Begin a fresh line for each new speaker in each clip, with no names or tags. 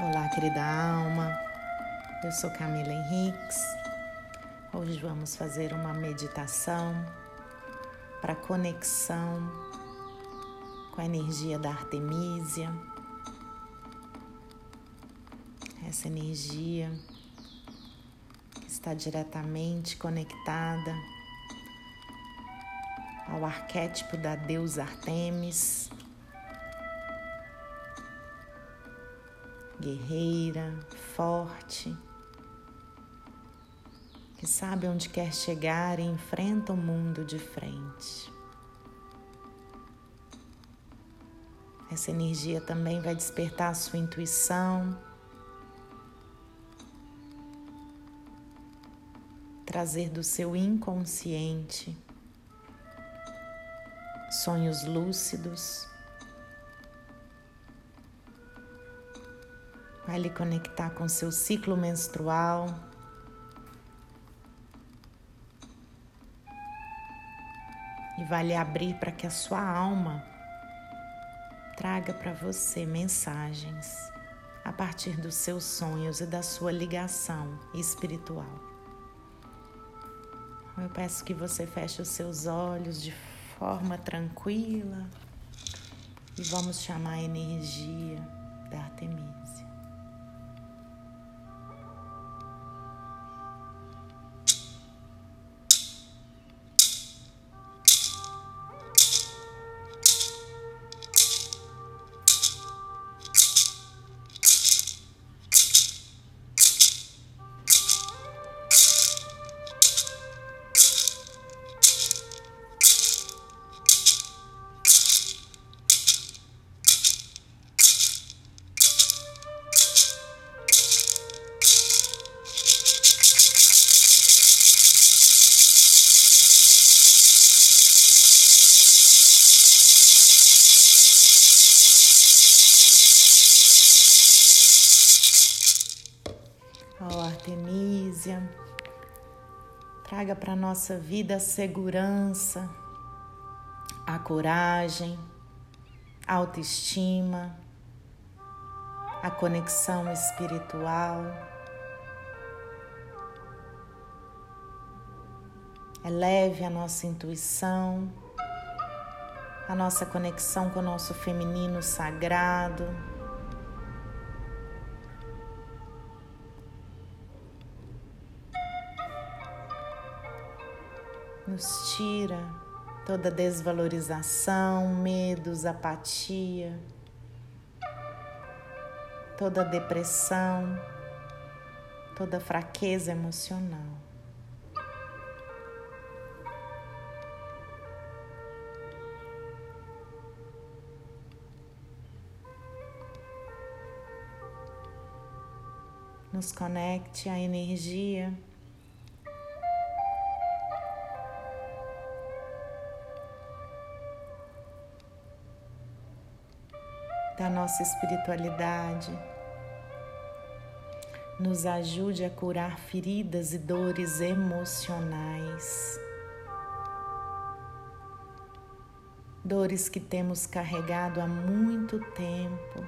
Olá, querida alma. Eu sou Camila Henriques. Hoje vamos fazer uma meditação para conexão com a energia da Artemísia. Essa energia está diretamente conectada ao arquétipo da deusa Artemis guerreira, forte, que sabe onde quer chegar e enfrenta o mundo de frente. Essa energia também vai despertar a sua intuição, trazer do seu inconsciente sonhos lúcidos Vai lhe conectar com seu ciclo menstrual. E vai lhe abrir para que a sua alma traga para você mensagens a partir dos seus sonhos e da sua ligação espiritual. Eu peço que você feche os seus olhos de forma tranquila e vamos chamar a energia da Artemisia. Traga para a nossa vida a segurança, a coragem, a autoestima, a conexão espiritual. Eleve a nossa intuição, a nossa conexão com o nosso feminino sagrado. Nos tira toda desvalorização, medos, apatia, toda depressão, toda fraqueza emocional. Nos conecte à energia da nossa espiritualidade. Nos ajude a curar feridas e dores emocionais. Dores que temos carregado há muito tempo.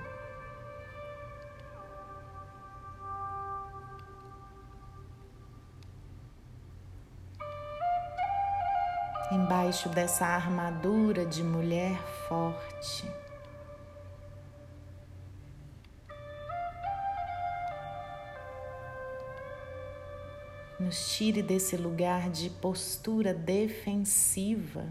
Embaixo dessa armadura de mulher forte. Nos tire desse lugar de postura defensiva.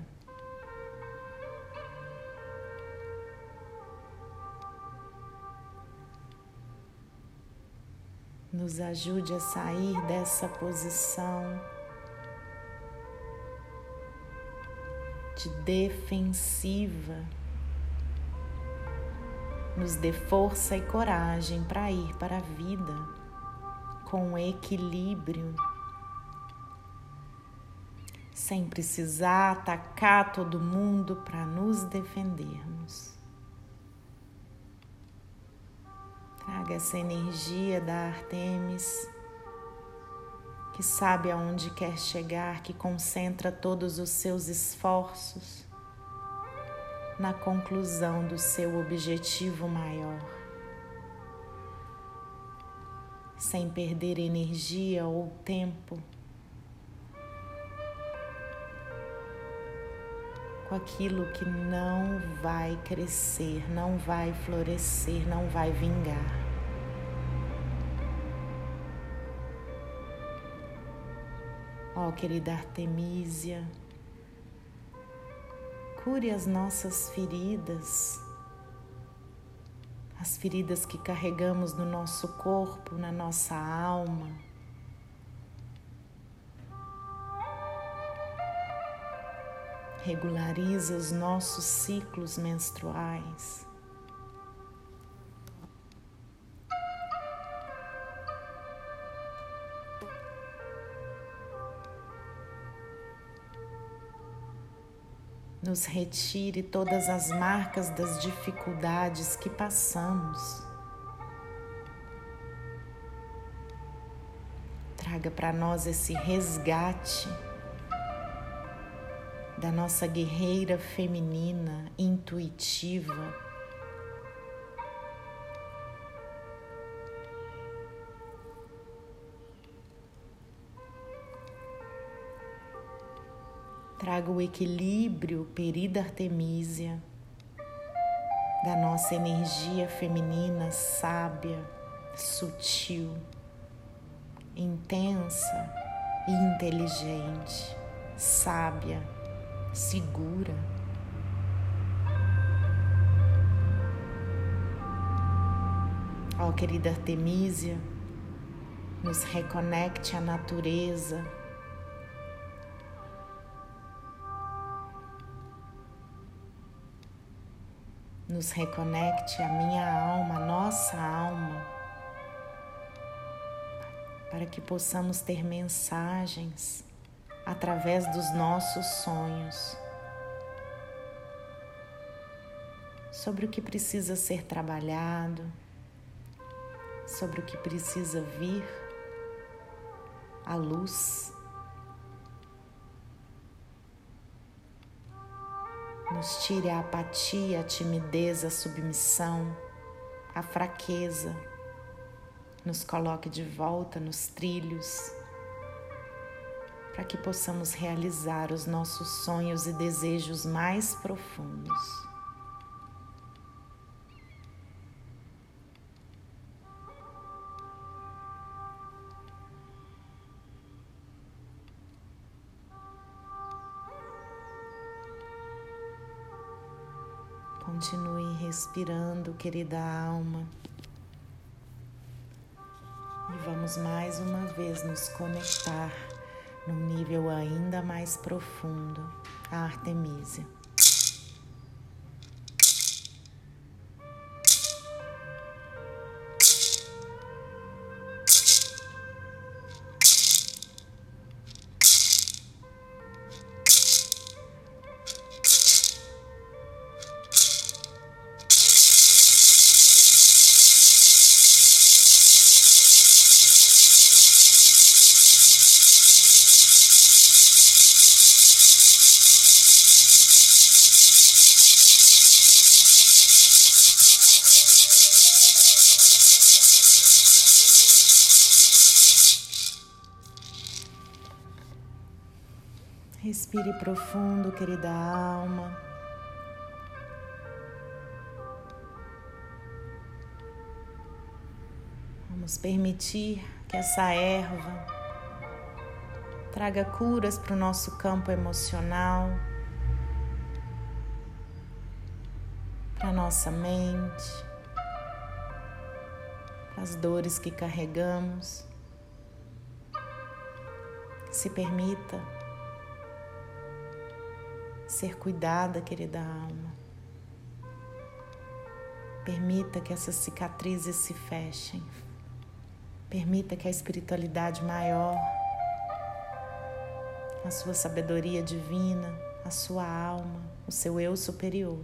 Nos ajude a sair dessa posição de defensiva. Nos dê força e coragem para ir para a vida com equilíbrio sem precisar atacar todo mundo para nos defendermos. Traga essa energia da Artemis, que sabe aonde quer chegar, que concentra todos os seus esforços na conclusão do seu objetivo maior. sem perder energia ou tempo. Com aquilo que não vai crescer, não vai florescer, não vai vingar. Ó oh, querida Artemísia, cure as nossas feridas as feridas que carregamos no nosso corpo, na nossa alma. Regulariza os nossos ciclos menstruais. nos retire todas as marcas das dificuldades que passamos. Traga para nós esse resgate da nossa guerreira feminina intuitiva. Traga o equilíbrio perida artemísia da nossa energia feminina sábia, sutil, intensa e inteligente, sábia, segura. Ó oh, querida Artemísia, nos reconecte à natureza nos reconecte a minha alma, a nossa alma, para que possamos ter mensagens através dos nossos sonhos. Sobre o que precisa ser trabalhado, sobre o que precisa vir à luz. nos tire a apatia, a timidez, a submissão, a fraqueza, nos coloque de volta nos trilhos, para que possamos realizar os nossos sonhos e desejos mais profundos. Continue respirando, querida alma. E vamos mais uma vez nos conectar num nível ainda mais profundo a Artemisia. Respire profundo, querida alma. Vamos permitir que essa erva traga curas para o nosso campo emocional, para nossa mente, para as dores que carregamos. Se permita ser cuidada, querida alma. Permita que essas cicatrizes se fechem. Permita que a espiritualidade maior, a sua sabedoria divina, a sua alma, o seu eu superior,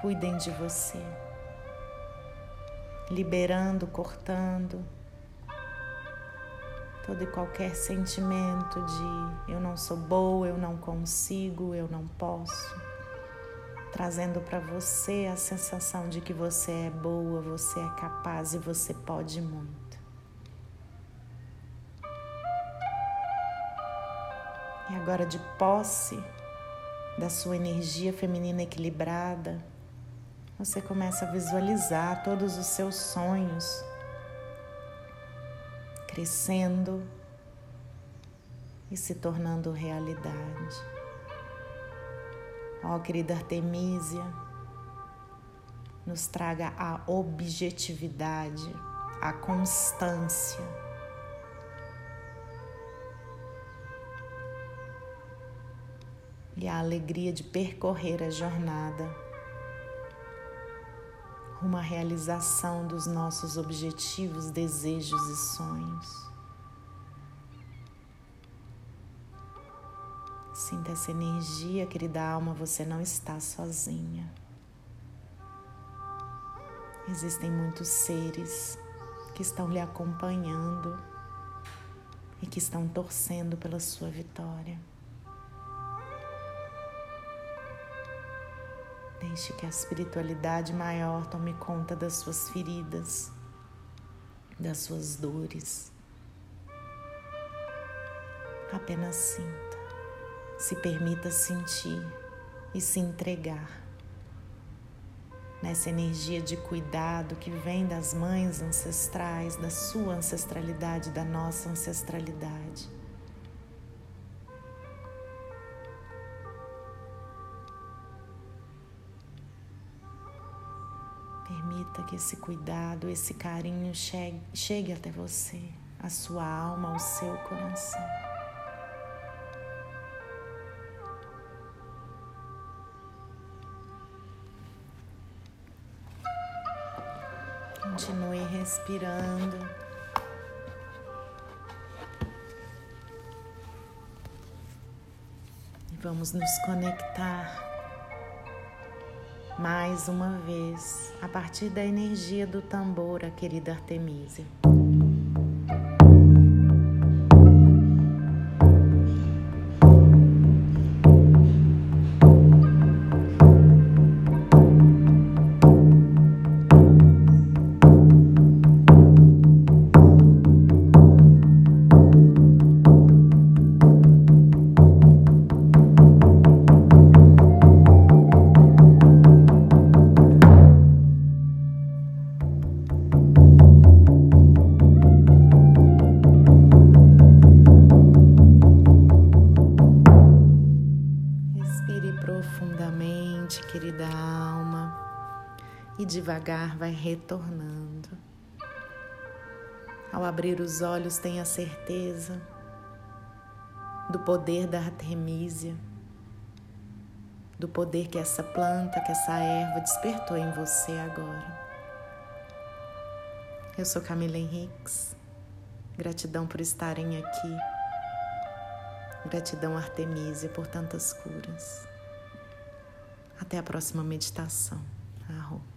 cuidem de você, liberando, cortando, todo e qualquer sentimento de eu não sou boa, eu não consigo, eu não posso, trazendo para você a sensação de que você é boa, você é capaz e você pode muito. E agora, de posse da sua energia feminina equilibrada, você começa a visualizar todos os seus sonhos crescendo e se tornando realidade. Ó, oh, querida Artemísia, nos traga a objetividade, a constância. E a alegria de percorrer a jornada à realização dos nossos objetivos, desejos e sonhos. Sinta essa energia, querida alma, você não está sozinha. Existem muitos seres que estão lhe acompanhando e que estão torcendo pela sua vitória. Deixe que a espiritualidade maior tome conta das suas feridas, das suas dores. Apenas sinta, se permita sentir e se entregar nessa energia de cuidado que vem das mães ancestrais, da sua ancestralidade, da nossa ancestralidade. Permita que esse cuidado, esse carinho chegue, chegue até você, a sua alma, o seu coração. Continue respirando. Vamos nos conectar mais uma vez a partir da energia do tambor, a querida Artemisia. Vai retornando. Ao abrir os olhos, tenha certeza do poder da artemísia, do poder que essa planta, que essa erva despertou em você agora. Eu sou Camila Henriques. Gratidão por estarem aqui. Gratidão, Artemisia, por tantas curas. Até a próxima meditação. Arro.